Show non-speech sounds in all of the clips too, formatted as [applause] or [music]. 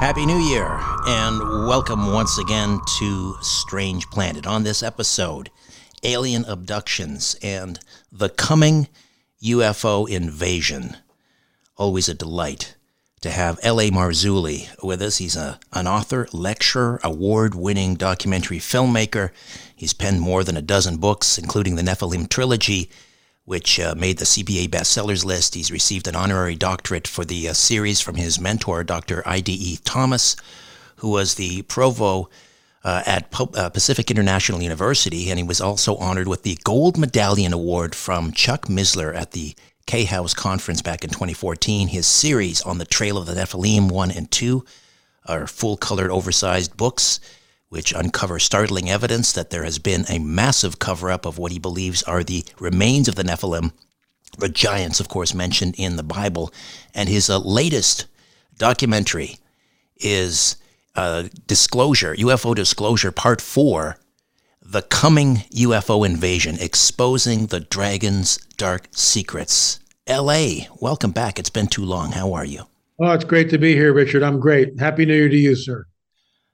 Happy New Year, and welcome once again to Strange Planet. On this episode, alien abductions and the coming UFO invasion. Always a delight to have L.A. Marzulli with us. He's a, an author, lecturer, award winning documentary filmmaker. He's penned more than a dozen books, including the Nephilim trilogy which uh, made the CBA bestsellers list. He's received an honorary doctorate for the uh, series from his mentor, Dr. I.D.E. Thomas, who was the provost uh, at po- uh, Pacific International University, and he was also honored with the Gold Medallion Award from Chuck Missler at the K House Conference back in 2014. His series on the Trail of the Nephilim 1 and 2 are full colored, oversized books which uncover startling evidence that there has been a massive cover up of what he believes are the remains of the Nephilim, the giants, of course, mentioned in the Bible. And his uh, latest documentary is uh, Disclosure, UFO Disclosure Part 4 The Coming UFO Invasion Exposing the Dragon's Dark Secrets. LA, welcome back. It's been too long. How are you? Oh, it's great to be here, Richard. I'm great. Happy New Year to you, sir.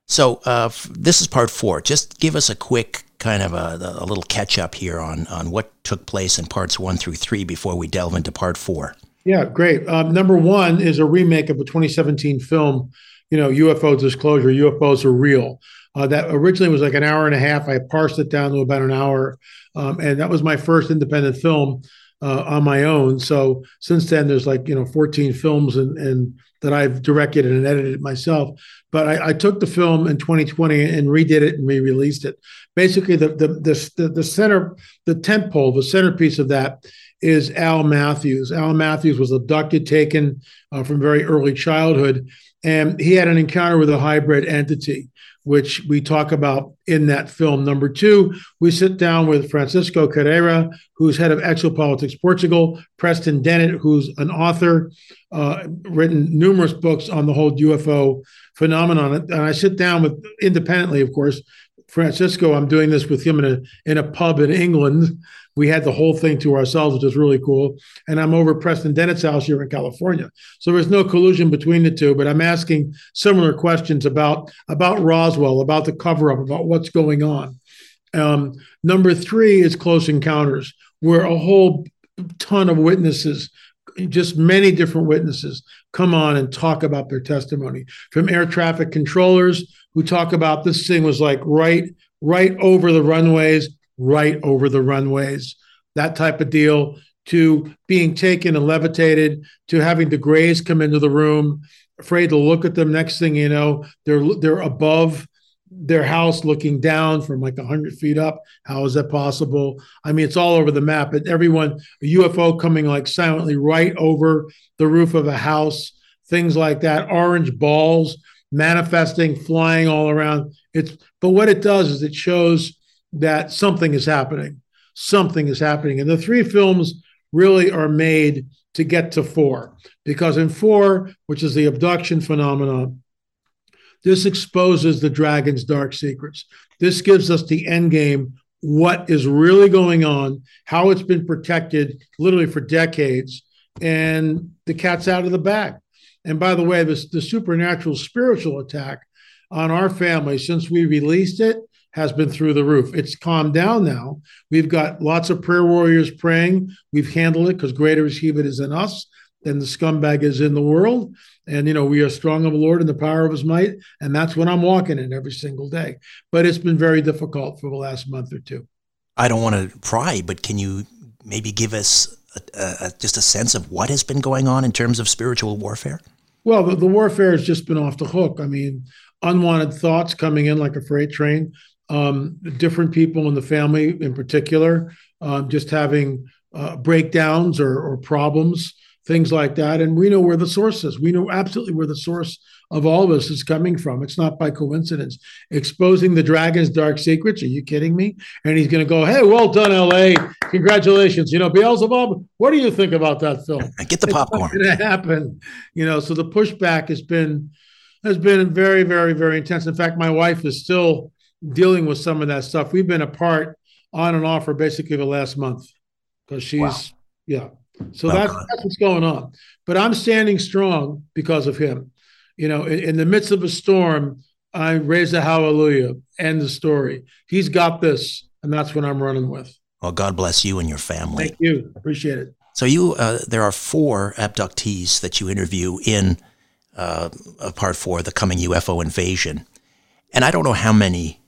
So uh, this is part four. Just give us a quick kind of a, a little catch up here on on what took place in parts one through three before we delve into part four. Yeah, great. Um, number one is a remake of a 2017 film. You know, UFO disclosure. UFOs are real. Uh, that originally was like an hour and a half. I parsed it down to about an hour, um, and that was my first independent film uh, on my own. So since then, there's like you know 14 films and and that I've directed and edited myself. But I, I, took the film in 2020 and redid it and re-released it. Basically, the the the, the center, the tent pole, the centerpiece of that is Al Matthews. Al Matthews was abducted, taken uh, from very early childhood, and he had an encounter with a hybrid entity which we talk about in that film. Number two, we sit down with Francisco Carrera, who's head of Exopolitics Portugal, Preston Dennett, who's an author, uh, written numerous books on the whole UFO phenomenon. And I sit down with, independently, of course, Francisco, I'm doing this with him in a in a pub in England. We had the whole thing to ourselves, which is really cool. And I'm over Preston Dennett's house here in California. So there's no collusion between the two, but I'm asking similar questions about about Roswell, about the cover up, about what's going on. Um, number three is Close Encounters, where a whole ton of witnesses just many different witnesses come on and talk about their testimony from air traffic controllers who talk about this thing was like right right over the runways right over the runways that type of deal to being taken and levitated to having the grays come into the room afraid to look at them next thing you know they're they're above their house looking down from like 100 feet up. How is that possible? I mean, it's all over the map. And everyone, a UFO coming like silently right over the roof of a house, things like that, orange balls manifesting, flying all around. It's, but what it does is it shows that something is happening. Something is happening. And the three films really are made to get to four, because in four, which is the abduction phenomenon, this exposes the dragon's dark secrets. This gives us the end game, what is really going on, how it's been protected literally for decades, and the cat's out of the bag. And by the way, this the supernatural spiritual attack on our family since we released it has been through the roof. It's calmed down now. We've got lots of prayer warriors praying. We've handled it because greater is he that is in us than the scumbag is in the world. And, you know, we are strong of the Lord in the power of his might. And that's what I'm walking in every single day. But it's been very difficult for the last month or two. I don't want to pry, but can you maybe give us a, a, just a sense of what has been going on in terms of spiritual warfare? Well, the, the warfare has just been off the hook. I mean, unwanted thoughts coming in like a freight train, um, different people in the family in particular, um, just having uh, breakdowns or, or problems things like that. And we know where the source is. We know absolutely where the source of all of this is coming from. It's not by coincidence. Exposing the dragon's dark secrets. Are you kidding me? And he's going to go, hey, well done, LA. Congratulations. You know, Beelzebub, what do you think about that film? [laughs] Get the popcorn. It's going to happen. You know, so the pushback has been has been very, very, very intense. In fact, my wife is still dealing with some of that stuff. We've been apart on and off for basically the last month because she's, wow. yeah. So that's, that's what's going on. But I'm standing strong because of him. You know, in, in the midst of a storm, I raise a hallelujah. End the story. He's got this, and that's what I'm running with. Well, God bless you and your family. Thank you. Appreciate it. So you, uh, there are four abductees that you interview in uh, part four, the coming UFO invasion, and I don't know how many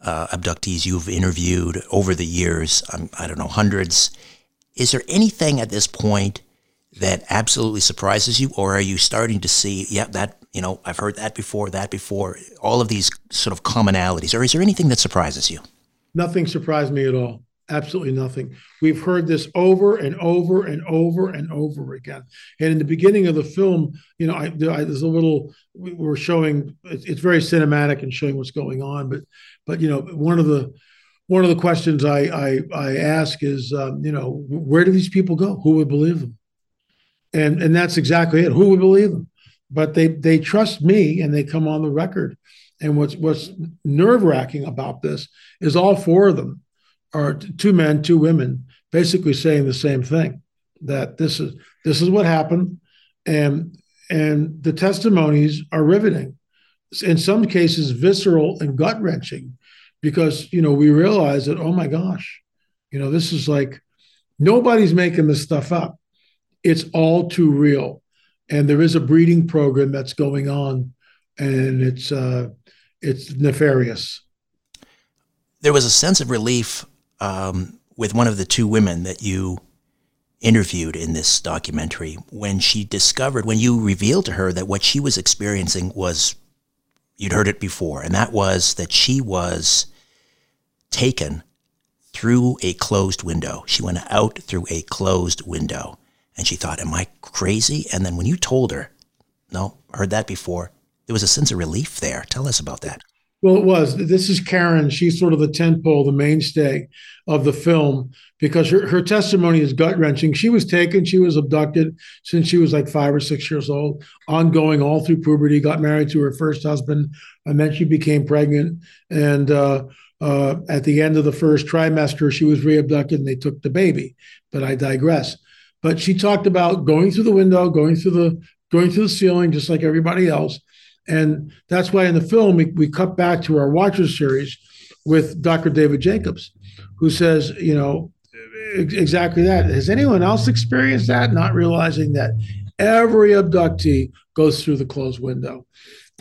uh, abductees you've interviewed over the years. Um, I don't know, hundreds. Is there anything at this point that absolutely surprises you, or are you starting to see, yeah, that, you know, I've heard that before, that before, all of these sort of commonalities, or is there anything that surprises you? Nothing surprised me at all. Absolutely nothing. We've heard this over and over and over and over again. And in the beginning of the film, you know, I, I, there's a little we're showing. It's very cinematic and showing what's going on. But, but you know, one of the one of the questions I I, I ask is, um, you know, where do these people go? Who would believe them? And and that's exactly it. Who would believe them? But they they trust me and they come on the record. And what's what's nerve wracking about this is all four of them are two men, two women, basically saying the same thing that this is this is what happened, and and the testimonies are riveting. In some cases, visceral and gut wrenching because you know we realize that oh my gosh you know this is like nobody's making this stuff up. It's all too real. And there is a breeding program that's going on and it's uh it's nefarious. There was a sense of relief um, with one of the two women that you interviewed in this documentary when she discovered when you revealed to her that what she was experiencing was you'd heard it before. And that was that she was taken through a closed window. She went out through a closed window. And she thought, Am I crazy? And then when you told her, No, heard that before, there was a sense of relief there. Tell us about that. Well, it was. This is Karen. She's sort of the tent pole, the mainstay of the film because her, her testimony is gut wrenching. She was taken, she was abducted since she was like five or six years old, ongoing all through puberty, got married to her first husband, and then she became pregnant. And uh, uh, at the end of the first trimester, she was re-abducted and they took the baby. But I digress. But she talked about going through the window, going through the going through the ceiling, just like everybody else. And that's why in the film we, we cut back to our Watchers series with Dr. David Jacobs, who says, you know, exactly that. Has anyone else experienced that? Not realizing that every abductee goes through the closed window.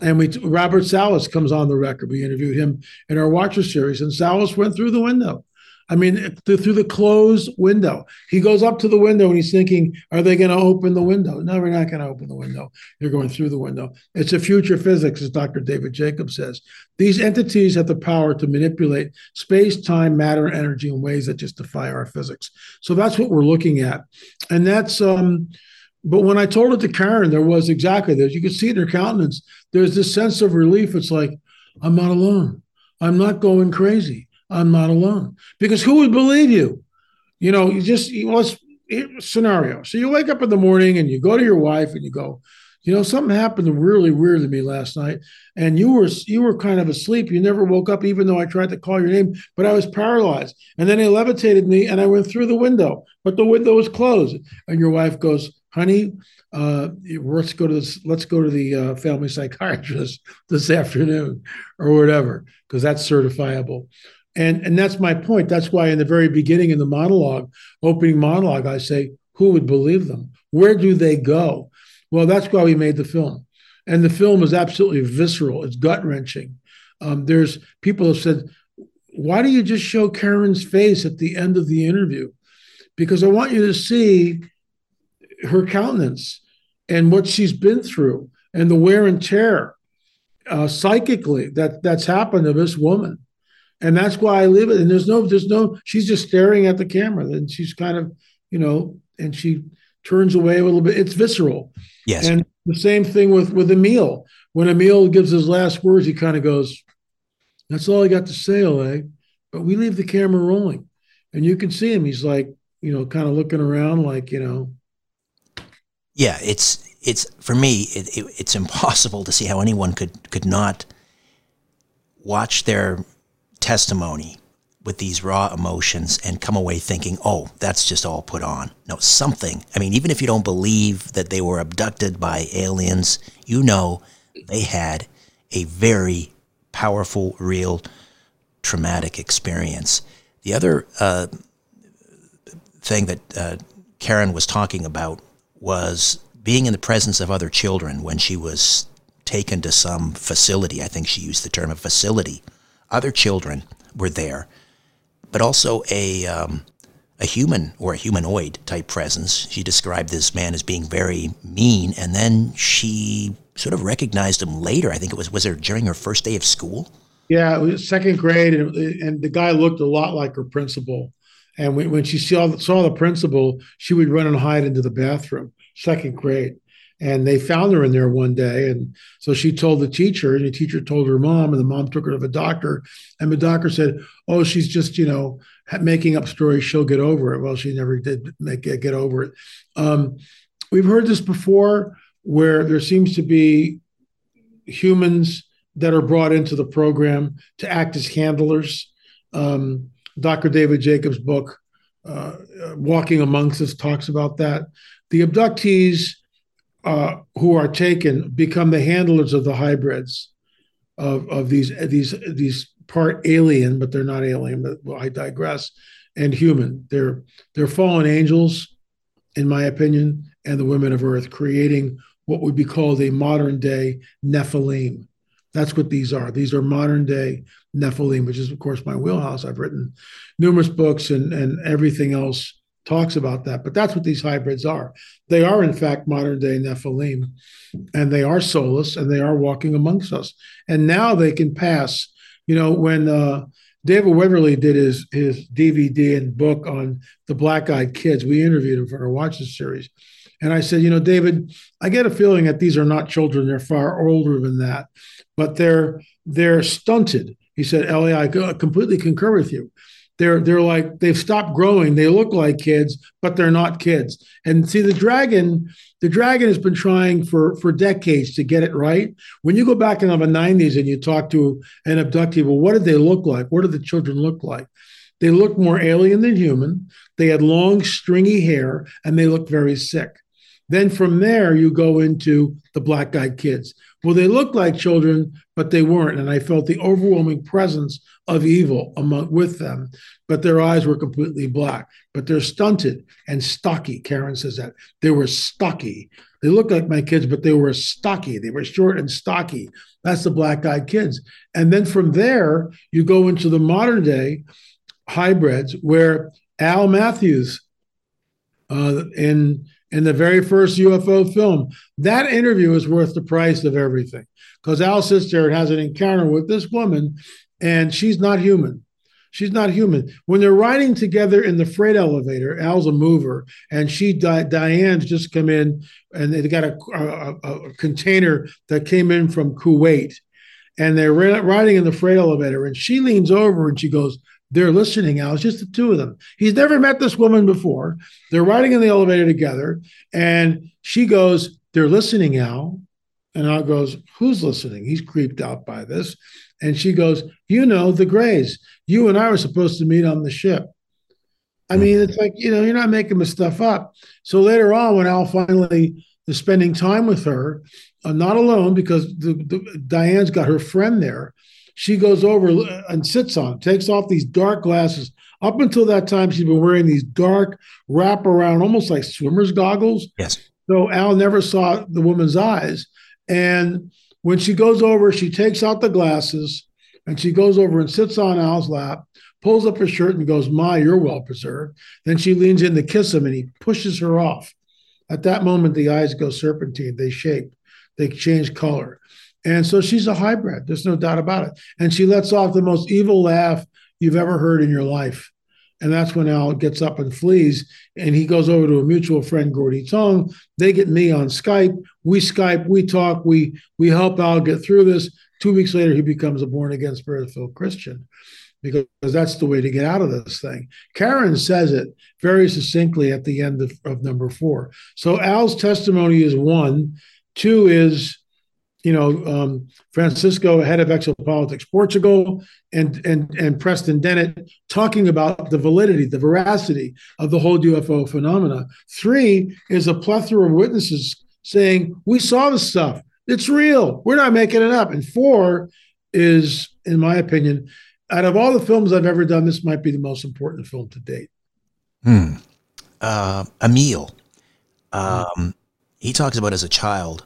And we Robert Salas comes on the record. We interviewed him in our Watcher series, and Salas went through the window. I mean, through the closed window. He goes up to the window and he's thinking, are they going to open the window? No, we're not going to open the window. You're going through the window. It's a future physics, as Dr. David Jacobs says. These entities have the power to manipulate space, time, matter, energy in ways that just defy our physics. So that's what we're looking at. And that's, um, but when I told it to Karen, there was exactly this. You could see it in her countenance. There's this sense of relief. It's like, I'm not alone. I'm not going crazy. I'm not alone. Because who would believe you? You know, you just, you let's, scenario. So you wake up in the morning and you go to your wife and you go, you know, something happened really weird to me last night. And you were you were kind of asleep. You never woke up, even though I tried to call your name, but I was paralyzed. And then they levitated me and I went through the window, but the window was closed. And your wife goes, honey, uh, let's go to this, let's go to the uh, family psychiatrist [laughs] this afternoon or whatever, because that's certifiable. And, and that's my point. That's why in the very beginning in the monologue, opening monologue, I say, who would believe them? Where do they go? Well, that's why we made the film. And the film is absolutely visceral. It's gut wrenching. Um, there's people have said, why do you just show Karen's face at the end of the interview? Because I want you to see her countenance and what she's been through and the wear and tear uh, psychically that that's happened to this woman and that's why I leave it. And there's no, there's no. She's just staring at the camera, and she's kind of, you know, and she turns away a little bit. It's visceral. Yes. And the same thing with with Emil. When Emil gives his last words, he kind of goes, "That's all I got to say, LA." But we leave the camera rolling, and you can see him. He's like, you know, kind of looking around, like you know. Yeah, it's it's for me. It, it, it's impossible to see how anyone could could not watch their testimony with these raw emotions and come away thinking, oh, that's just all put on. No, something. I mean, even if you don't believe that they were abducted by aliens, you know they had a very powerful, real, traumatic experience. The other uh, thing that uh, Karen was talking about was being in the presence of other children when she was taken to some facility. I think she used the term a facility other children were there, but also a um, a human or a humanoid type presence. She described this man as being very mean, and then she sort of recognized him later. I think it was was there during her first day of school. Yeah, it was second grade, and, and the guy looked a lot like her principal. And when, when she saw saw the principal, she would run and hide into the bathroom. Second grade, and they found her in there one day. And so she told the teacher, and the teacher told her mom, and the mom took her to the doctor. And the doctor said, Oh, she's just, you know, making up stories. She'll get over it. Well, she never did make get over it. Um, we've heard this before where there seems to be humans that are brought into the program to act as handlers. Um, Dr. David Jacobs' book, uh, Walking Amongst Us, talks about that. The abductees uh, who are taken become the handlers of the hybrids of, of these these these part alien, but they're not alien. But well, I digress. And human, they're they're fallen angels, in my opinion, and the women of Earth, creating what would be called a modern day Nephilim. That's what these are. These are modern day Nephilim, which is, of course, my wheelhouse. I've written numerous books and, and everything else talks about that. But that's what these hybrids are. They are, in fact, modern day Nephilim, and they are soulless and they are walking amongst us. And now they can pass. You know, when uh, David Weatherly did his his DVD and book on the black eyed kids, we interviewed him for our Watchers series. And I said, you know, David, I get a feeling that these are not children; they're far older than that, but they're they're stunted. He said, Ellie, I completely concur with you. They're they're like they've stopped growing. They look like kids, but they're not kids. And see, the dragon, the dragon has been trying for for decades to get it right. When you go back in the '90s and you talk to an abductee, well, what did they look like? What did the children look like? They looked more alien than human. They had long, stringy hair, and they looked very sick. Then from there, you go into the black eyed kids. Well, they looked like children, but they weren't. And I felt the overwhelming presence of evil among with them, but their eyes were completely black. But they're stunted and stocky. Karen says that. They were stocky. They looked like my kids, but they were stocky. They were short and stocky. That's the black eyed kids. And then from there, you go into the modern day hybrids where Al Matthews uh, in in the very first UFO film, that interview is worth the price of everything because Al and has an encounter with this woman, and she's not human. She's not human. When they're riding together in the freight elevator, Al's a mover, and she, Di- Diane's just come in, and they got a, a, a container that came in from Kuwait, and they're riding in the freight elevator, and she leans over and she goes, they're listening, Al. It's just the two of them. He's never met this woman before. They're riding in the elevator together, and she goes, They're listening, Al. And Al goes, Who's listening? He's creeped out by this. And she goes, You know, the Greys. You and I were supposed to meet on the ship. I mean, it's like, you know, you're not making this stuff up. So later on, when Al finally is spending time with her, uh, not alone because the, the, Diane's got her friend there, she goes over and sits on, takes off these dark glasses. Up until that time, she's been wearing these dark wrap around, almost like swimmer's goggles. Yes. So Al never saw the woman's eyes. And when she goes over, she takes out the glasses and she goes over and sits on Al's lap, pulls up her shirt and goes, My, you're well preserved. Then she leans in to kiss him and he pushes her off. At that moment, the eyes go serpentine, they shape, they change color. And so she's a hybrid. There's no doubt about it. And she lets off the most evil laugh you've ever heard in your life. And that's when Al gets up and flees. And he goes over to a mutual friend, Gordy Tong. They get me on Skype. We Skype, we talk, we we help Al get through this. Two weeks later, he becomes a born again spirit filled Christian because that's the way to get out of this thing. Karen says it very succinctly at the end of, of number four. So Al's testimony is one. Two is you know, um, Francisco, head of Exopolitics Portugal, and and and Preston Dennett talking about the validity, the veracity of the whole UFO phenomena. Three is a plethora of witnesses saying we saw the stuff. It's real. We're not making it up. And four is, in my opinion, out of all the films I've ever done, this might be the most important film to date. Hmm. Uh, Emil. Um, he talks about as a child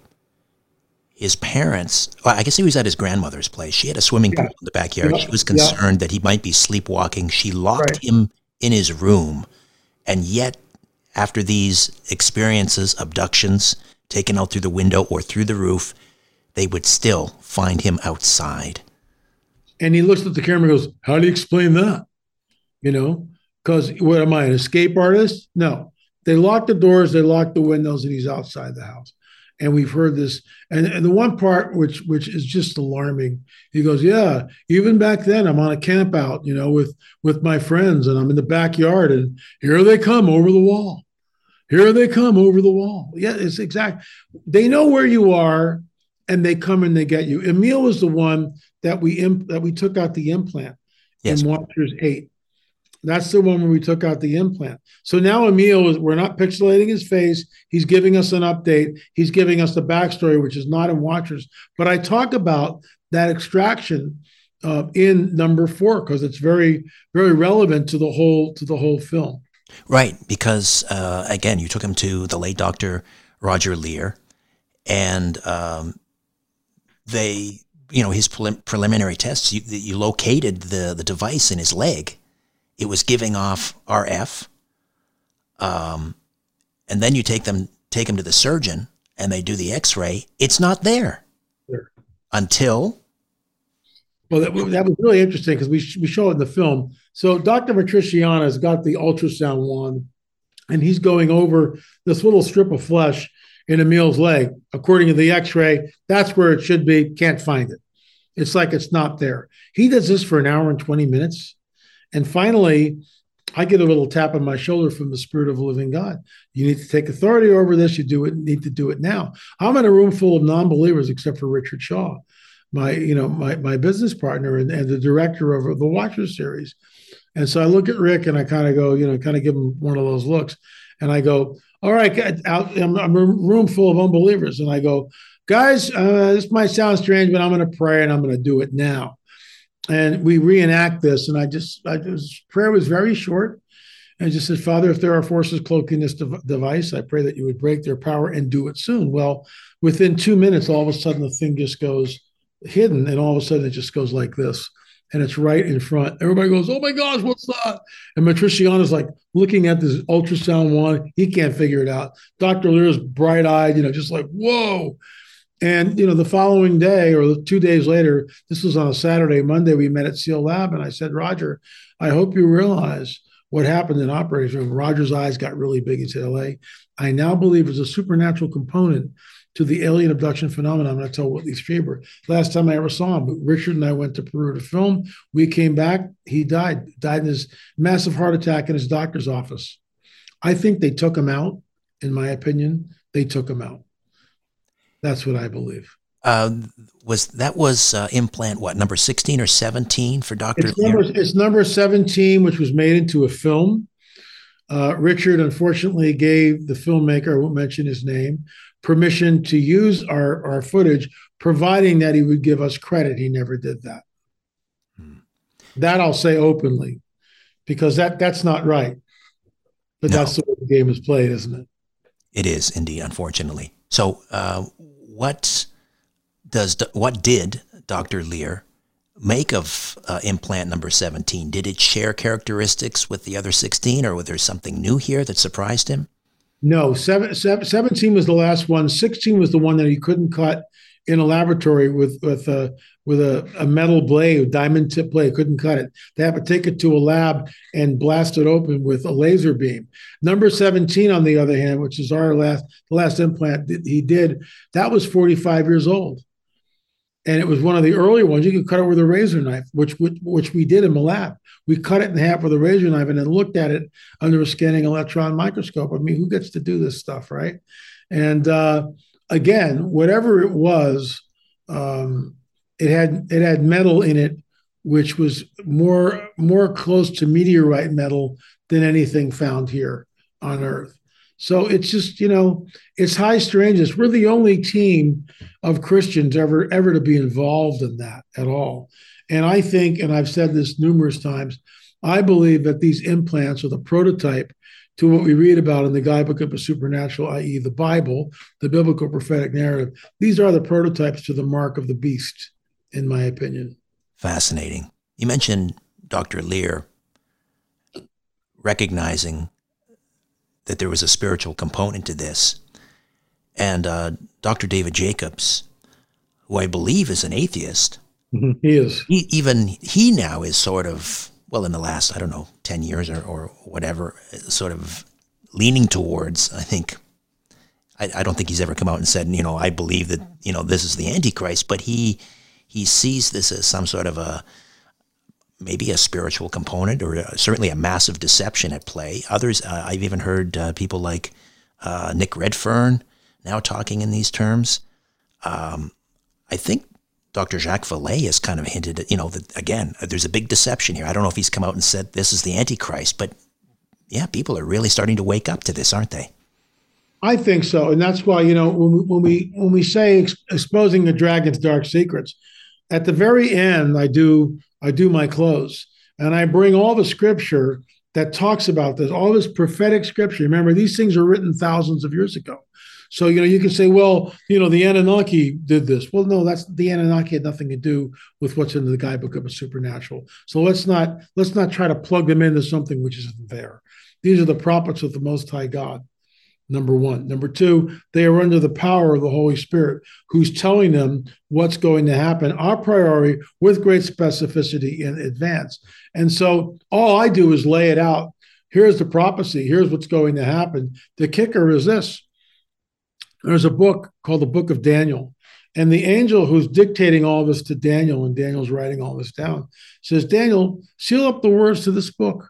his parents, well, I guess he was at his grandmother's place. She had a swimming yeah. pool in the backyard. Yeah. She was concerned yeah. that he might be sleepwalking. She locked right. him in his room. And yet, after these experiences, abductions, taken out through the window or through the roof, they would still find him outside. And he looks at the camera and goes, How do you explain that? You know, because what am I, an escape artist? No. They lock the doors, they lock the windows, and he's outside the house and we've heard this and, and the one part which which is just alarming he goes yeah even back then i'm on a camp out you know with with my friends and i'm in the backyard and here they come over the wall. Here they come over the wall. Yeah it's exact they know where you are and they come and they get you. Emil was the one that we imp- that we took out the implant yes. in watchers 8 that's the one where we took out the implant. So now Emil is, we're not pixelating his face. He's giving us an update. He's giving us the backstory, which is not in Watchers. But I talk about that extraction uh, in number four because it's very, very relevant to the whole to the whole film. Right, because uh, again, you took him to the late Doctor Roger Leir, and um, they, you know, his prelim- preliminary tests. You, you located the the device in his leg it was giving off RF. Um, and then you take them, take them to the surgeon, and they do the X-ray. It's not there sure. until. Well, that, that was really interesting because we we show it in the film. So Dr. Matriciana has got the ultrasound wand, and he's going over this little strip of flesh in Emil's leg. According to the X-ray, that's where it should be. Can't find it. It's like it's not there. He does this for an hour and 20 minutes. And finally, I get a little tap on my shoulder from the Spirit of the Living God. You need to take authority over this. You do it. Need to do it now. I'm in a room full of non-believers, except for Richard Shaw, my you know my my business partner and, and the director of the Watcher series. And so I look at Rick and I kind of go, you know, kind of give him one of those looks, and I go, "All right, out, I'm, I'm a room full of unbelievers," and I go, "Guys, uh, this might sound strange, but I'm going to pray and I'm going to do it now." And we reenact this. And I just, I just prayer was very short. And I just said, Father, if there are forces cloaking this device, I pray that you would break their power and do it soon. Well, within two minutes, all of a sudden the thing just goes hidden, and all of a sudden it just goes like this. And it's right in front. Everybody goes, Oh my gosh, what's that? And Matriciana's like looking at this ultrasound one. He can't figure it out. Dr. Leir's bright eyed, you know, just like, Whoa. And you know, the following day or two days later, this was on a Saturday. Monday, we met at Seal Lab, and I said, Roger, I hope you realize what happened in operating room. Roger's eyes got really big. He said, "La, I now believe there's a supernatural component to the alien abduction phenomenon." I'm going to tell Whitley Strieber. Last time I ever saw him, Richard and I went to Peru to film. We came back. He died. Died in his massive heart attack in his doctor's office. I think they took him out. In my opinion, they took him out. That's what I believe. Uh, was that was uh, implant what number sixteen or seventeen for Doctor? It's number, it's number seventeen, which was made into a film. Uh, Richard unfortunately gave the filmmaker, I won't mention his name, permission to use our, our footage, providing that he would give us credit. He never did that. Hmm. That I'll say openly, because that that's not right. But no. that's the way the game is played, isn't it? It is indeed, unfortunately. So, uh, what does what did Dr. Leir make of uh, implant number 17? Did it share characteristics with the other 16, or was there something new here that surprised him? No, seven, seven, 17 was the last one. 16 was the one that he couldn't cut in a laboratory with with a with a, a metal blade, diamond tip blade, couldn't cut it. They have to take it to a lab and blast it open with a laser beam. Number 17, on the other hand, which is our last the last implant that he did, that was 45 years old. And it was one of the earlier ones. You could cut it with a razor knife, which, which which we did in the lab. We cut it in half with a razor knife and then looked at it under a scanning electron microscope. I mean, who gets to do this stuff, right? And uh, again, whatever it was, um, it had it had metal in it, which was more more close to meteorite metal than anything found here on Earth. So it's just you know it's high strangeness. We're the only team of Christians ever ever to be involved in that at all. And I think, and I've said this numerous times, I believe that these implants are the prototype to what we read about in the guidebook of the supernatural, i.e., the Bible, the biblical prophetic narrative. These are the prototypes to the mark of the beast, in my opinion. Fascinating. You mentioned Dr. Leir recognizing that there was a spiritual component to this. And uh, Dr. David Jacobs, who I believe is an atheist, [laughs] he is. He, even he now is sort of well, in the last, I don't know, 10 years or, or whatever, sort of leaning towards, I think, I, I, don't think he's ever come out and said, you know, I believe that, you know, this is the Antichrist, but he, he sees this as some sort of a, maybe a spiritual component or a, certainly a massive deception at play. Others, uh, I've even heard uh, people like uh, Nick Redfern now talking in these terms. Um, I think Dr. Jacques Vallée has kind of hinted at, you know, that again, there's a big deception here. I don't know if he's come out and said this is the Antichrist, but yeah, people are really starting to wake up to this, aren't they? I think so, and that's why you know when we when we when we say ex- exposing the dragon's dark secrets, at the very end, I do I do my close, and I bring all the scripture that talks about this, all this prophetic scripture. Remember, these things were written thousands of years ago. So, you know, you can say, well, you know, the Anunnaki did this. Well, no, that's the Anunnaki had nothing to do with what's in the guidebook of a supernatural. So let's not let's not try to plug them into something which isn't there. These are the prophets of the Most High God. Number one. Number two, they are under the power of the Holy Spirit, who's telling them what's going to happen, our priority with great specificity in advance. And so all I do is lay it out here's the prophecy, here's what's going to happen. The kicker is this there's a book called the Book of Daniel. And the angel who's dictating all this to Daniel, and Daniel's writing all this down, says, Daniel, seal up the words to this book.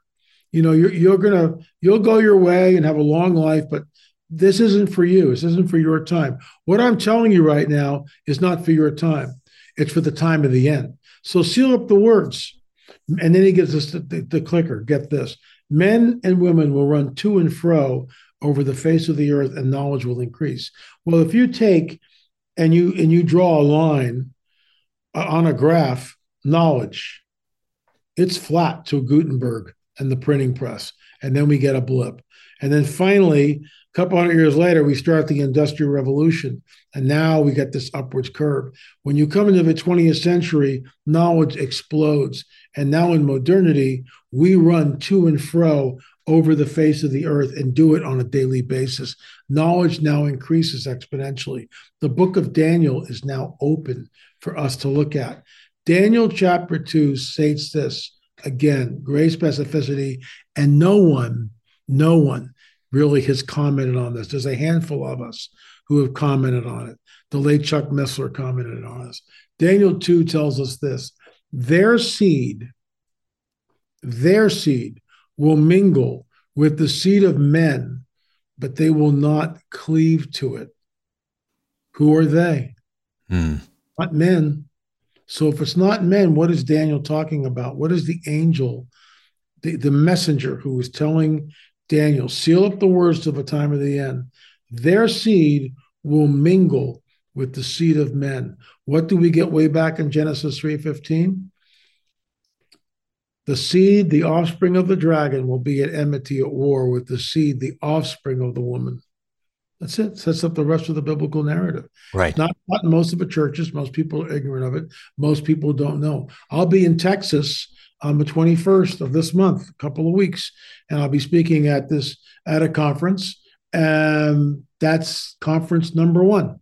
You know, you're, you're gonna you'll go your way and have a long life, but this isn't for you. This isn't for your time. What I'm telling you right now is not for your time. It's for the time of the end. So seal up the words. And then he gives us the, the, the clicker. Get this. Men and women will run to and fro over the face of the earth and knowledge will increase. Well, if you take and you and you draw a line uh, on a graph, knowledge, it's flat to Gutenberg and the printing press. And then we get a blip. And then finally, couple hundred years later, we start the Industrial Revolution. And now we get this upwards curve. When you come into the 20th century, knowledge explodes. And now in modernity, we run to and fro over the face of the earth and do it on a daily basis. Knowledge now increases exponentially. The book of Daniel is now open for us to look at. Daniel chapter 2 states this again, great specificity, and no one, no one really has commented on this. There's a handful of us who have commented on it. The late Chuck Missler commented on this. Daniel 2 tells us this their seed, their seed will mingle with the seed of men, but they will not cleave to it. Who are they? Mm. Not men. So if it's not men, what is Daniel talking about? What is the angel, the, the messenger who is telling Daniel, seal up the words to the time of the end? Their seed will mingle with the seed of men. What do we get way back in Genesis 3:15? The seed, the offspring of the dragon, will be at enmity at war with the seed, the offspring of the woman. That's it. Sets up the rest of the biblical narrative. Right. Not, not in most of the churches. Most people are ignorant of it. Most people don't know. I'll be in Texas on the 21st of this month, a couple of weeks, and I'll be speaking at this at a conference. And that's conference number one.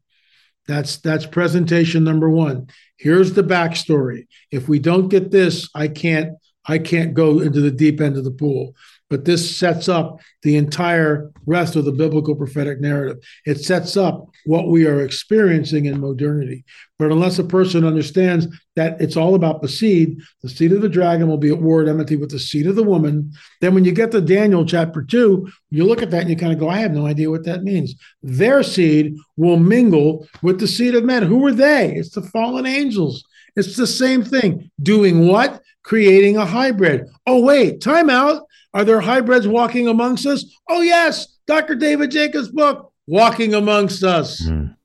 That's that's presentation number one. Here's the backstory. If we don't get this, I can't I can't go into the deep end of the pool. But this sets up the entire rest of the biblical prophetic narrative. It sets up what we are experiencing in modernity. But unless a person understands that it's all about the seed, the seed of the dragon will be at war at enmity with the seed of the woman. Then when you get to Daniel chapter two, you look at that and you kind of go, I have no idea what that means. Their seed will mingle with the seed of men. Who are they? It's the fallen angels. It's the same thing. Doing what? creating a hybrid. Oh, wait, time out. Are there hybrids walking amongst us? Oh, yes. Dr. David Jacobs' book, Walking Amongst Us. Mm.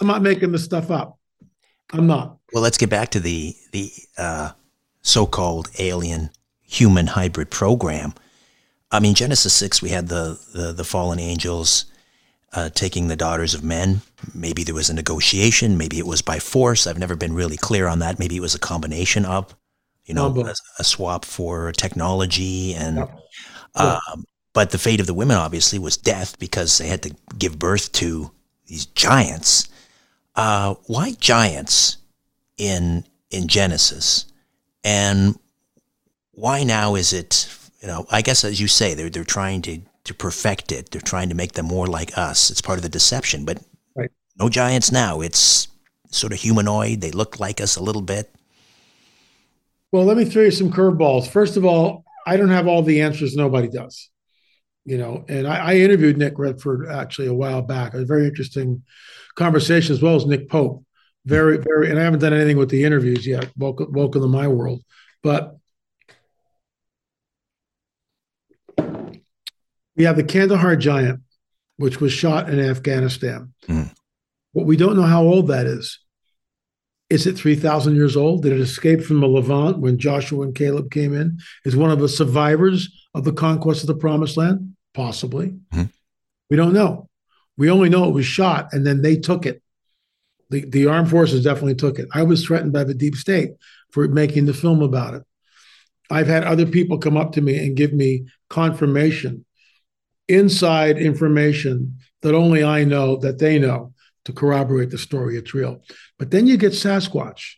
I'm not making this stuff up. I'm not. Well, let's get back to the the uh, so-called alien human hybrid program. I mean, Genesis six, we had the the, the fallen angels uh, taking the daughters of men. Maybe there was a negotiation. Maybe it was by force. I've never been really clear on that. Maybe it was a combination of you know, a, a, swap for technology and. Yeah. Um, but the fate of the women obviously was death because they had to give birth to these giants. Uh, why giants in in Genesis, and why now is it? You know, I guess as you say, they're they're trying to to perfect it. They're trying to make them more like us. It's part of the deception. But right. no giants now. It's sort of humanoid. They look like us a little bit. Well, let me throw you some curveballs. First of all, I don't have all the answers. Nobody does. You know, and I, I interviewed Nick Redfern actually a while back. A very interesting conversation, as well as Nick Pope. Very, very, and I haven't done anything with the interviews yet. Welcome, welcome to my world. But we have the Kandahar Giant, which was shot in Afghanistan. Mm. But we don't know how old that is. Is it 3,000 years old? Did it escape from the Levant when Joshua and Caleb came in? Is one of the survivors of the conquest of the promised land? Possibly. Mm-hmm. We don't know. We only know it was shot and then they took it. The, the armed forces definitely took it. I was threatened by the deep state for making the film about it. I've had other people come up to me and give me confirmation, inside information that only I know that they know to corroborate the story. It's real. But then you get Sasquatch.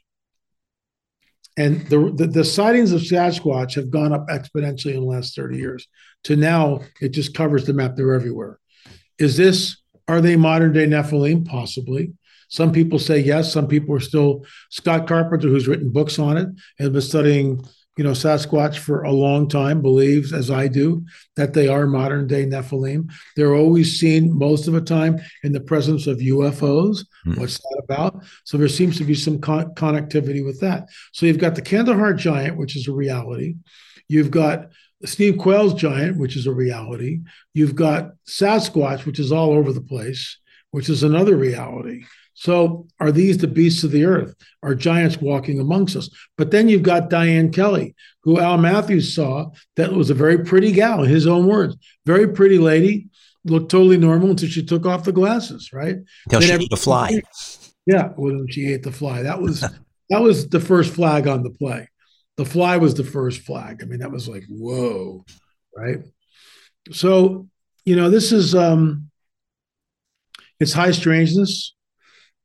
And the, the, the sightings of Sasquatch have gone up exponentially in the last 30 years. To now, it just covers the map. They're everywhere. Is this, are they modern day Nephilim? Possibly. Some people say yes. Some people are still, Scott Carpenter, who's written books on it, has been studying you know, Sasquatch for a long time believes, as I do, that they are modern day Nephilim. They're always seen most of the time in the presence of UFOs. Mm. What's that about? So there seems to be some con- connectivity with that. So you've got the Kandahar giant, which is a reality. You've got Steve Quayle's giant, which is a reality. You've got Sasquatch, which is all over the place, which is another reality. So are these the beasts of the earth? Are giants walking amongst us? But then you've got Diane Kelly, who Al Matthews saw that was a very pretty gal, in his own words, very pretty lady, looked totally normal until she took off the glasses, right? Until she ate the fly. Yeah, when she ate the fly. That was [laughs] that was the first flag on the play. The fly was the first flag. I mean, that was like, whoa, right? So, you know, this is um it's high strangeness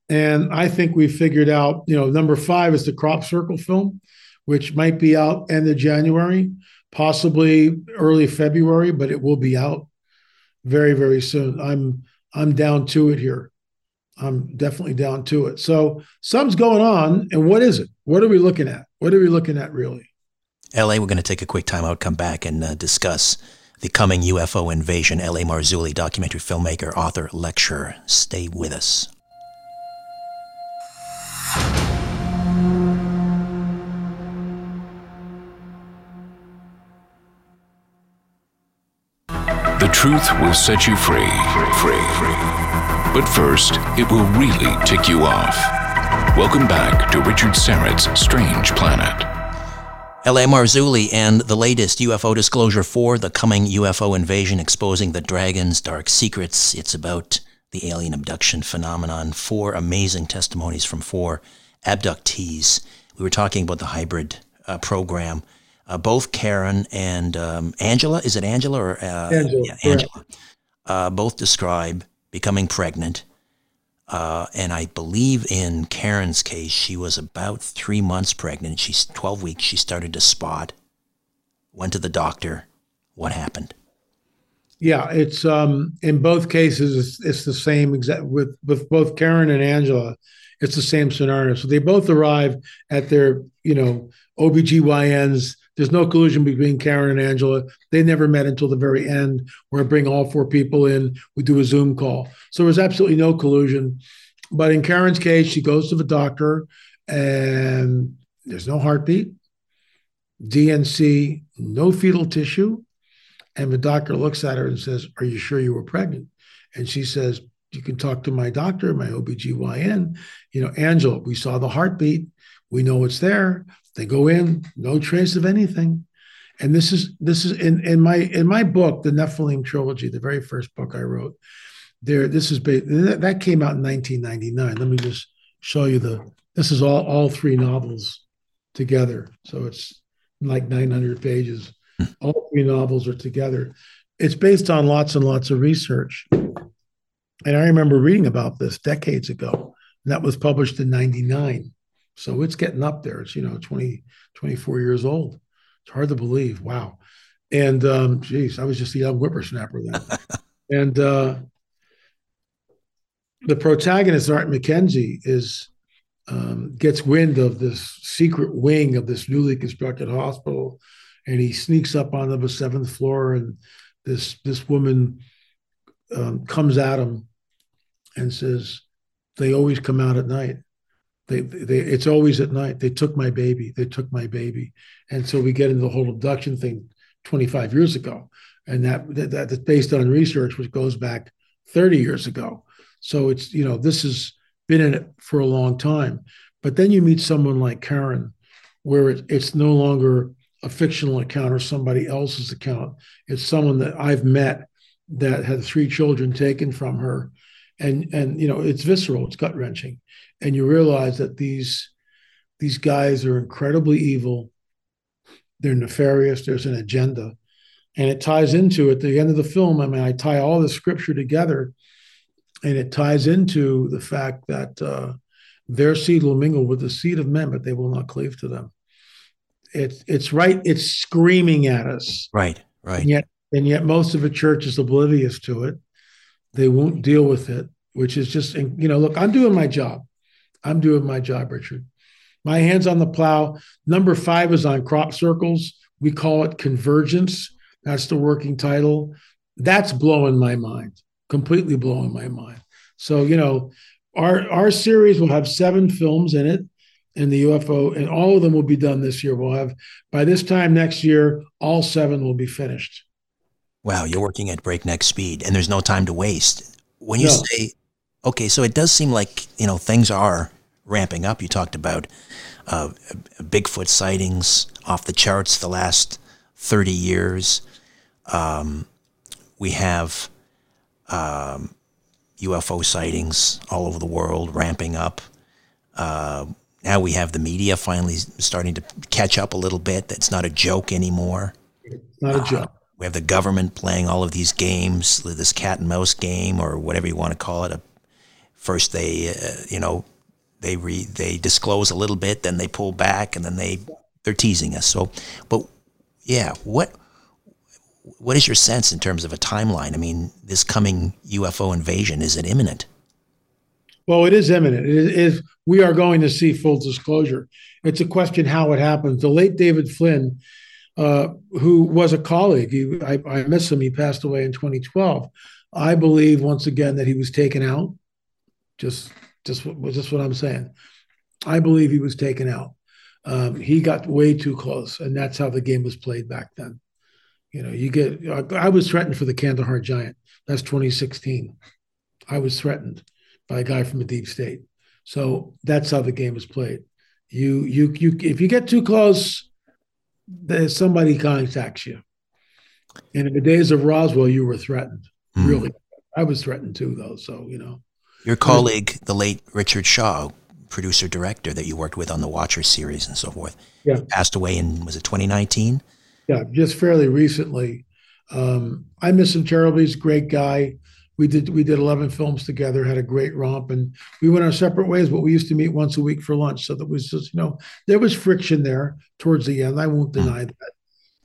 and I think we figured out, you know, number five is the Crop Circle film, which might be out end of January, possibly early February, but it will be out very, very soon. I'm I'm down to it here. I'm definitely down to it. So something's going on. And what is it? What are we looking at? What are we looking at really? LA, we're going to take a quick time out, come back and uh, discuss the coming UFO invasion. LA Marzulli, documentary filmmaker, author, lecturer. Stay with us. The truth will set you free, free, free. But first, it will really tick you off. Welcome back to Richard Syrett's Strange Planet. L.A. Marzulli and the latest UFO disclosure for the coming UFO invasion exposing the dragon's dark secrets. It's about the alien abduction phenomenon. Four amazing testimonies from four abductees. We were talking about the hybrid uh, program. Uh, both Karen and um, Angela, is it Angela or uh, Angela? Yeah, Angela. Uh, both describe becoming pregnant. Uh, and I believe in Karen's case, she was about three months pregnant. She's 12 weeks. She started to spot, went to the doctor. What happened? Yeah, it's um, in both cases, it's, the same exact with, with both Karen and Angela it's the same scenario. So they both arrive at their, you know, OBGYNs. There's no collusion between Karen and Angela. They never met until the very end, where I bring all four people in. We do a Zoom call. So there's absolutely no collusion. But in Karen's case, she goes to the doctor and there's no heartbeat, D&C, no fetal tissue. And the doctor looks at her and says, Are you sure you were pregnant? And she says, you can talk to my doctor, my OBGYN. You know, Angela, we saw the heartbeat. We know it's there. They go in, no trace of anything. And this is this is in, in my in my book, the Nephilim trilogy, the very first book I wrote. There, this is that came out in 1999. Let me just show you the. This is all all three novels together. So it's like 900 pages. All three novels are together. It's based on lots and lots of research. And I remember reading about this decades ago. And that was published in 99. So it's getting up there. It's, you know, 20, 24 years old. It's hard to believe. Wow. And um, geez, I was just a young whippersnapper then. [laughs] and uh, the protagonist, Art McKenzie, is um, gets wind of this secret wing of this newly constructed hospital, and he sneaks up onto the seventh floor, and this this woman um, comes at him and says, "They always come out at night. They, they, it's always at night. They took my baby. They took my baby." And so we get into the whole abduction thing 25 years ago, and that, that that's based on research which goes back 30 years ago. So it's you know this has been in it for a long time. But then you meet someone like Karen, where it, it's no longer a fictional account or somebody else's account. It's someone that I've met that had three children taken from her. And and you know it's visceral it's gut wrenching and you realize that these these guys are incredibly evil. They're nefarious. There's an agenda. And it ties into at the end of the film i mean i tie all the scripture together and it ties into the fact that uh, their seed will mingle with the seed of men but they will not cleave to them it's it's right. It's screaming at us. Right. Right. And yet, and yet, most of the church is oblivious to it. They won't deal with it, which is just you know. Look, I'm doing my job. I'm doing my job, Richard. My hands on the plow. Number five is on crop circles. We call it convergence. That's the working title. That's blowing my mind, completely blowing my mind. So, you know, our our series will have seven films in it in the UFO, and all of them will be done this year. We'll have by this time next year, all seven will be finished. Wow, you're working at breakneck speed, and there's no time to waste. When you no. say, okay, so it does seem like you know things are ramping up. You talked about uh, Bigfoot sightings off the charts the last 30 years. Um, we have um, UFO sightings all over the world ramping up. Uh, now we have the media finally starting to catch up a little bit. That's not a joke anymore. It's not a joke. Uh, we have the government playing all of these games, this cat and mouse game, or whatever you want to call it. First, they, uh, you know, they re, they disclose a little bit, then they pull back, and then they they're teasing us. So, but yeah, what what is your sense in terms of a timeline? I mean, this coming UFO invasion is it imminent? Well, it is imminent. It is. We are going to see full disclosure. It's a question how it happens. The late David Flynn, uh, who was a colleague, he, I, I miss him. He passed away in 2012. I believe once again that he was taken out. Just, just, just what I'm saying. I believe he was taken out. Um, he got way too close, and that's how the game was played back then. You know, you get. I was threatened for the Kandahar Giant. That's 2016. I was threatened by a guy from a deep state. So that's how the game is played. You, you, you. If you get too close, there's somebody contacts you. And in the days of Roswell, you were threatened. Mm. Really, I was threatened too, though. So you know, your colleague, the late Richard Shaw, producer director that you worked with on the Watcher series and so forth, yeah. passed away in was it 2019? Yeah, just fairly recently. Um, I miss him terribly. He's a great guy. We did we did 11 films together, had a great romp, and we went our separate ways. But we used to meet once a week for lunch, so that was just you know there was friction there towards the end. I won't deny that,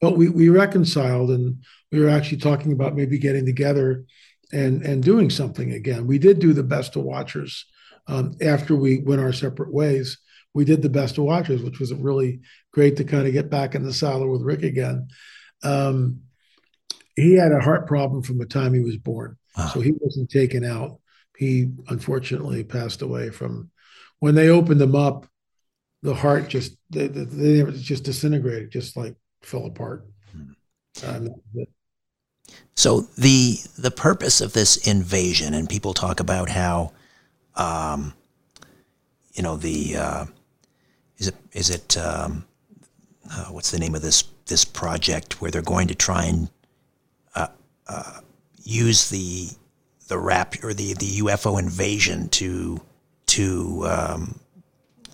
but we we reconciled, and we were actually talking about maybe getting together and and doing something again. We did do the best of Watchers um, after we went our separate ways. We did the best of Watchers, which was really great to kind of get back in the saddle with Rick again. Um, he had a heart problem from the time he was born, wow. so he wasn't taken out. He unfortunately passed away from when they opened him up. The heart just they, they, they just disintegrated, just like fell apart. Um, so the the purpose of this invasion, and people talk about how, um, you know, the uh, is it is it um, uh, what's the name of this this project where they're going to try and uh, uh, use the the rap or the the UFO invasion to to um,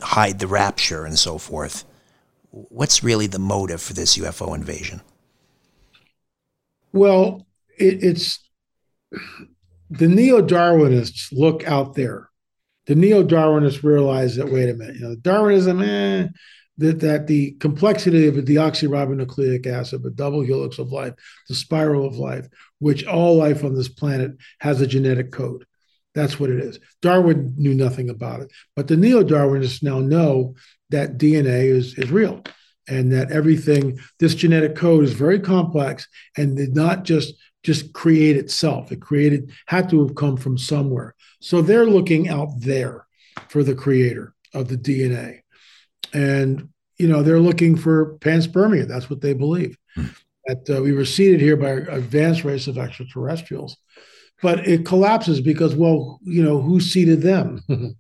hide the rapture and so forth. What's really the motive for this UFO invasion? Well, it, it's the neo Darwinists look out there. The neo Darwinists realize that wait a minute, you know, Darwinism, eh, that, that the complexity of a deoxyribonucleic acid, the double helix of life, the spiral of life, which all life on this planet has a genetic code. That's what it is. Darwin knew nothing about it, but the neo Darwinists now know that DNA is, is real and that everything, this genetic code is very complex and did not just just create itself. It created had to have come from somewhere. So they're looking out there for the creator of the DNA. And you know, they're looking for panspermia. That's what they believe. Hmm. That uh, we were seeded here by an advanced race of extraterrestrials. But it collapses because, well, you know, who seeded them? [laughs] you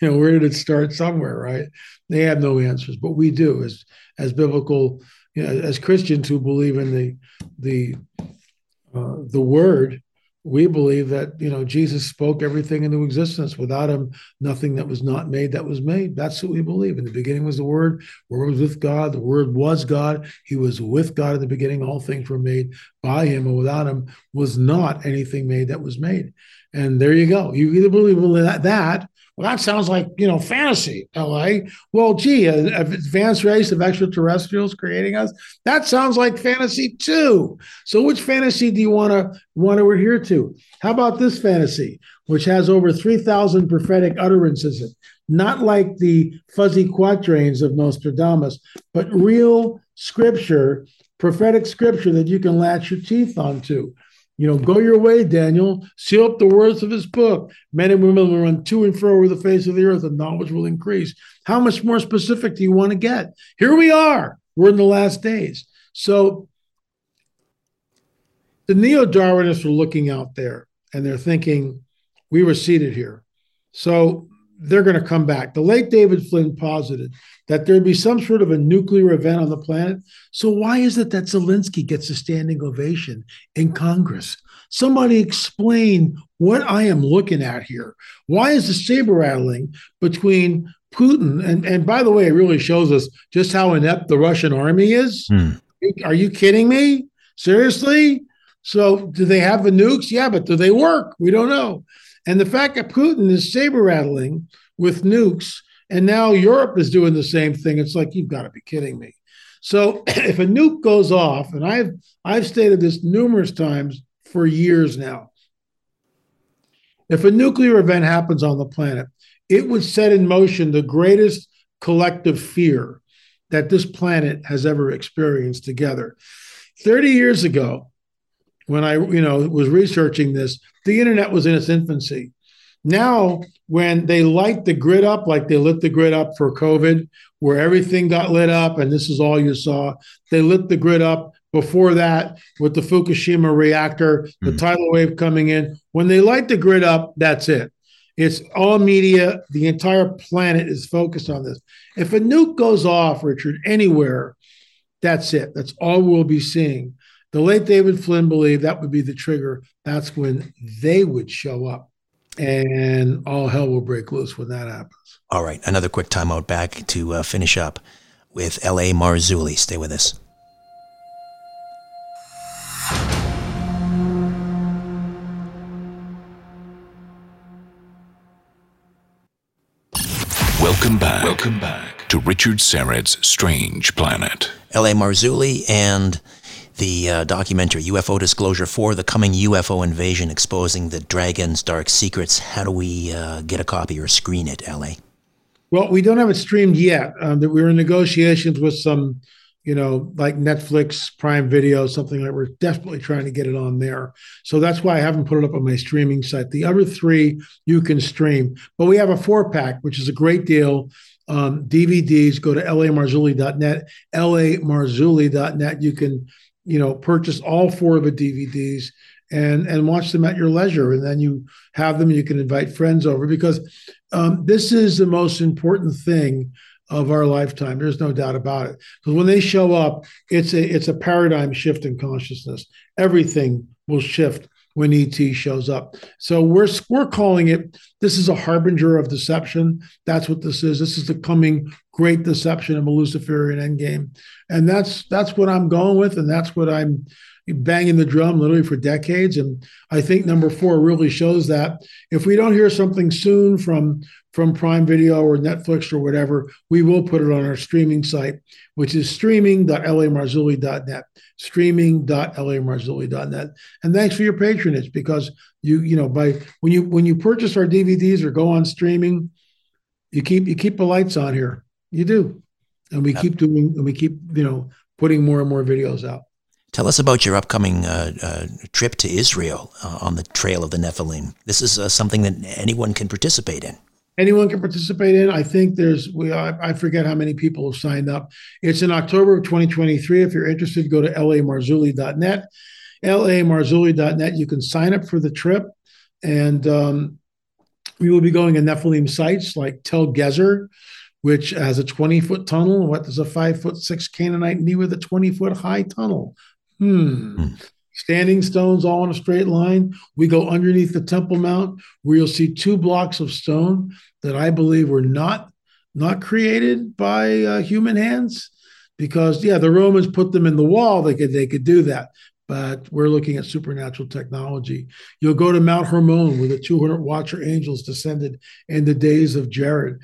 know, where did it start? Somewhere, right? They have no answers, but we do as as biblical, you know, as Christians who believe in the the uh, the Word we believe that you know jesus spoke everything into existence. Without him nothing that was not made that was made. That's what we believe. In the beginning was the word. Word was with god. The word was god. He was with god in the beginning. All things were made by him. And without him was not anything made that was made. And there you go. You either believe that, that Well, that sounds like, you know, fantasy, LA. Well, gee, an advanced race of extraterrestrials creating us. That sounds like fantasy too. So which fantasy do you want to want to adhere to? How about this fantasy, which has over 3,000 prophetic utterances? Not like the fuzzy quatrains of Nostradamus, but real scripture, prophetic scripture that you can latch your teeth onto. You know, go your way, Daniel. Seal up the words of his book. Men and women will run to and fro over the face of the earth, and knowledge will increase. How much more specific do you want to get? Here we are. We're in the last days. So the neo Darwinists are looking out there and they're thinking, we were seeded here. So they're going to come back. The late David Flynn posited that there'd be some sort of a nuclear event on the planet. So why is it that Zelensky gets a standing ovation in Congress? Somebody explain what I am looking at here. Why is the saber rattling between Putin and and by the way, it really shows us just how inept the Russian army is. Hmm. Are you kidding me? Seriously? So do they have the nukes? Yeah, but do they work? We don't know. And the fact that Putin is saber rattling with nukes, and now Europe is doing the same thing, it's like you've got to be kidding me. So [clears throat] if a nuke goes off, and I've I've stated this numerous times for years now, if a nuclear event happens on the planet, it would set in motion the greatest collective fear that this planet has ever experienced together. 30 years ago, when I, you know, was researching this, the internet was in its infancy. Now, when they light the grid up, like they lit the grid up for COVID, where everything got lit up, and this is all you saw, they lit the grid up before that with the Fukushima reactor, the mm-hmm. tidal wave coming in. When they light the grid up, that's it. It's all media. The entire planet is focused on this. If a nuke goes off, Richard, anywhere, that's it. That's all we'll be seeing. The late David Flynn believed that would be the trigger. That's when they would show up. And all hell will break loose when that happens. All right. Another quick timeout back to uh, finish up with L.A. Marzulli. Stay with us. Welcome back. Welcome back to Richard Syrett's Strange Planet. L.A. Marzulli and the uh, documentary UFO Disclosure 4 The Coming UFO Invasion Exposing the Dragon's Dark Secrets. How do we uh, get a copy or screen it, LA? Well, we don't have it streamed yet. Um, we're in negotiations with some, you know, like Netflix, Prime Video, something like we're desperately trying to get it on there. So that's why I haven't put it up on my streaming site. The other three you can stream, but we have a four pack, which is a great deal. Um, DVDs, go to lamarzulli.net, lamarzulli.net. You can you know, purchase all four of the DVDs and and watch them at your leisure, and then you have them. You can invite friends over because um, this is the most important thing of our lifetime. There's no doubt about it. Because when they show up, it's a it's a paradigm shift in consciousness. Everything will shift when ET shows up. So we're we're calling it. This is a harbinger of deception. That's what this is. This is the coming great deception of a Luciferian endgame, and that's that's what I'm going with, and that's what I'm banging the drum literally for decades. And I think number four really shows that if we don't hear something soon from from Prime Video or Netflix or whatever, we will put it on our streaming site, which is streaming.lamarzulli.net, streaming.lamarzulli.net. And thanks for your patronage because you, you know, by when you when you purchase our DVDs or go on streaming, you keep you keep the lights on here. You do. And we keep doing and we keep, you know, putting more and more videos out. Tell us about your upcoming uh, uh, trip to Israel uh, on the Trail of the Nephilim. This is uh, something that anyone can participate in anyone can participate in. I think there's we I, forget how many people have signed up. It's in October of 2023. If you're interested, go to lamarzulli.net. lamarzulli.net. You can sign up for the trip, and um, we will be going to Nephilim sites like Tel Gezer, which has a 20 foot tunnel. What does a five foot six Canaanite need with a 20 foot high tunnel? Hmm. hmm standing stones all in a straight line. We go underneath the Temple Mount where you'll see two blocks of stone that I believe were not not created by uh, human hands because yeah the Romans put them in the wall they could they could do that but we're looking at supernatural technology. You'll go to Mount Hermon, where the 200 Watcher angels descended in the days of Jared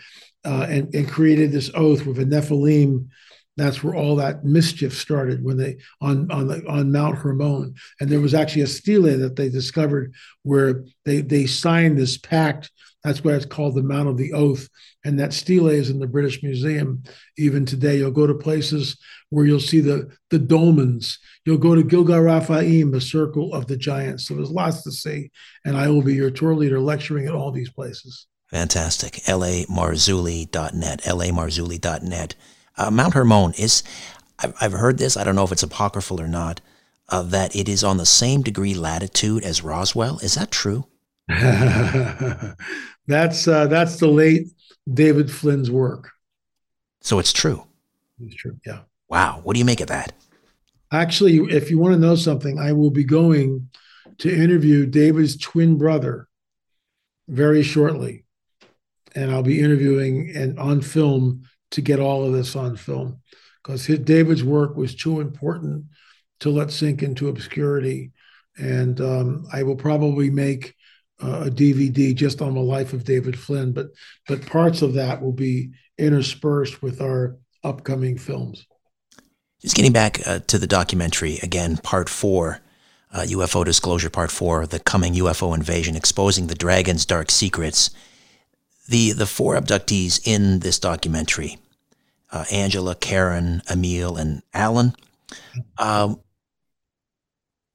uh, and, and created this oath with a Nephilim that's where all that mischief started when they on on the, on Mount Hermon, and there was actually a stele that they discovered where they they signed this pact. That's why it's called the Mount of the Oath, and that stele is in the British Museum even today. You'll go to places where you'll see the the dolmens. You'll go to Gilgal Refaim, the Circle of the Giants. So there's lots to see, and I will be your tour leader lecturing at all these places. Fantastic. lamarzulli.net. lamarzulli.net. Uh, Mount Hermon is, I've, I've heard this, I don't know if it's apocryphal or not, uh, that it is on the same degree latitude as Roswell. Is that true? [laughs] that's uh, that's the late David Flynn's work. So it's true. It's true. Yeah. Wow. What do you make of that? Actually, if you want to know something, I will be going to interview David's twin brother very shortly, and I'll be interviewing and on film to get all of this on film because David's work was too important to let sink into obscurity. And um, I will probably make uh, a DVD just on the life of David Flynn, but but parts of that will be interspersed with our upcoming films. Just getting back uh, to the documentary again, part four, uh, UFO Disclosure Part Four, the coming UFO invasion, exposing the dragon's dark secrets the the four abductees in this documentary, uh, Angela, Karen, Emil, and Alan. Um,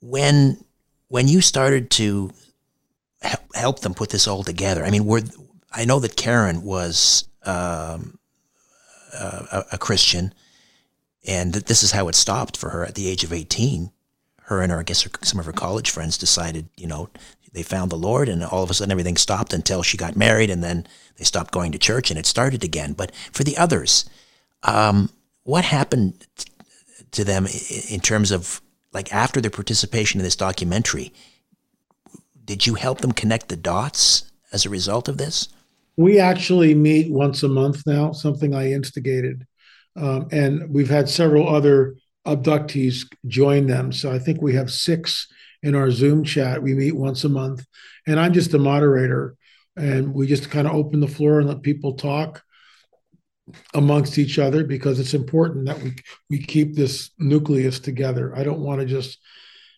when when you started to help them put this all together, I mean, were I know that Karen was um, a, a, Christian, and that this is how it stopped for her at the age of eighteen. Her and her, I guess, her, some of her college friends decided, you know, they found the Lord, and all of a sudden everything stopped until she got married, and then they stopped going to church, and it started again. But for the others, um, what happened to them in terms of like after their participation in this documentary? Did you help them connect the dots as a result of this? We actually meet once a month now, something I instigated. Um, and we've had several other abductees join them. So I think we have six in our Zoom chat. We meet once a month, and I'm just a moderator, and we just kind of open the floor and let people talk amongst each other because it's important that we we keep this nucleus together. I don't want to just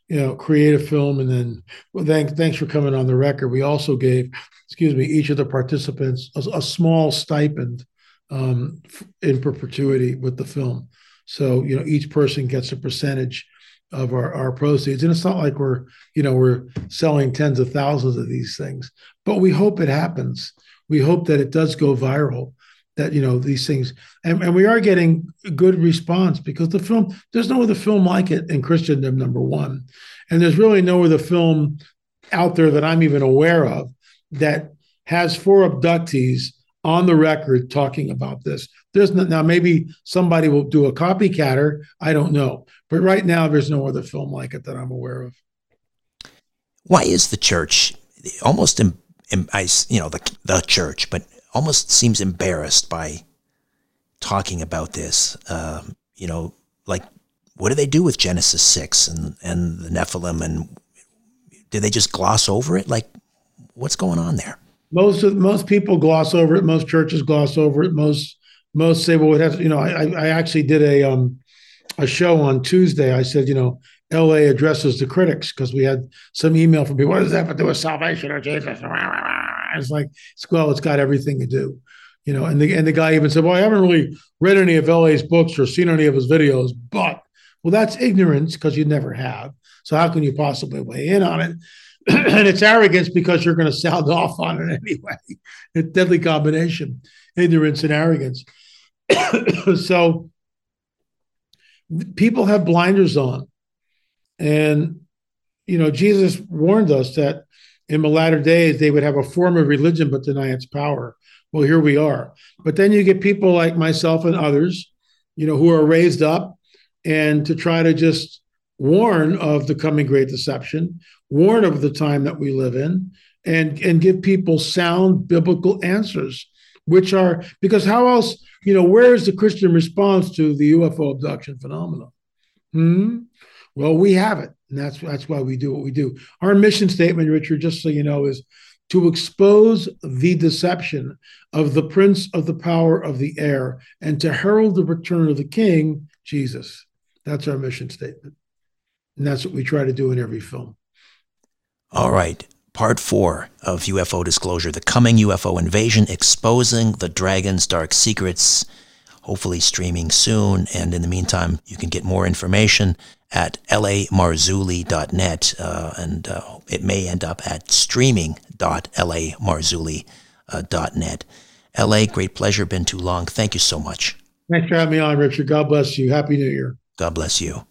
you know create a film and then well thanks thanks for coming on the record. We also gave excuse me each of the participants a, a small stipend um, in perpetuity with the film. So you know each person gets a percentage of our, our proceeds. And it's not like we're, you know, we're selling tens of thousands of these things, but we hope it happens. We hope that it does go viral, that, you know, these things, and, and we are getting good response because the film, there's no other film like it in Christendom, number one. And there's really no other film out there that I'm even aware of that has four abductees on the record talking about this. There's no, now maybe somebody will do a copycatter. I don't know, but right now there's no other film like it that I'm aware of. Why is the church almost, in, in, I, you know, the the church, but almost seems embarrassed by talking about this? Um, you know, like what do they do with Genesis six and and the Nephilim, and do they just gloss over it? Like, what's going on there? most of most people gloss over it. Most churches gloss over it. Most most say, well, it has. You know, I I actually did a um a show on Tuesday. I said, you know, L.A. addresses the critics because we had some email from people. What does that have to do with salvation or Jesus? It's like, well, it's got everything to do. You know, and the and the guy even said, well, I haven't really read any of L.A.'s books or seen any of his videos, but well, that's ignorance because you never have. So how can you possibly weigh in on it? [clears throat] and it's arrogance because you're going to sound [laughs] off on it anyway. It's deadly combination, ignorance and arrogance. [clears throat] so people have blinders on. And, you know, Jesus warned us that in the latter days they would have a form of religion but deny its power. Well, here we are. But then you get people like myself and others, you know, who are raised up and to try to just warn of the coming great deception, warn of the time that we live in, and, and give people sound biblical answers, which are because how else, you know, where is the Christian response to the UFO abduction phenomenon? Hmm? Well, we have it, and that's that's why we do what we do. Our mission statement, Richard, just so you know, is to expose the deception of the prince of the power of the air and to herald the return of the king, Jesus. That's our mission statement. And that's what we try to do in every film. All right. Part four of UFO Disclosure The Coming UFO Invasion Exposing the Dragon's Dark Secrets. Hopefully, streaming soon. And in the meantime, you can get more information at lamarzulli.net. Uh, and uh, it may end up at streaming.lamarzulli.net. LA, great pleasure. Been too long. Thank you so much. Thanks for having me on, Richard. God bless you. Happy New Year. God bless you.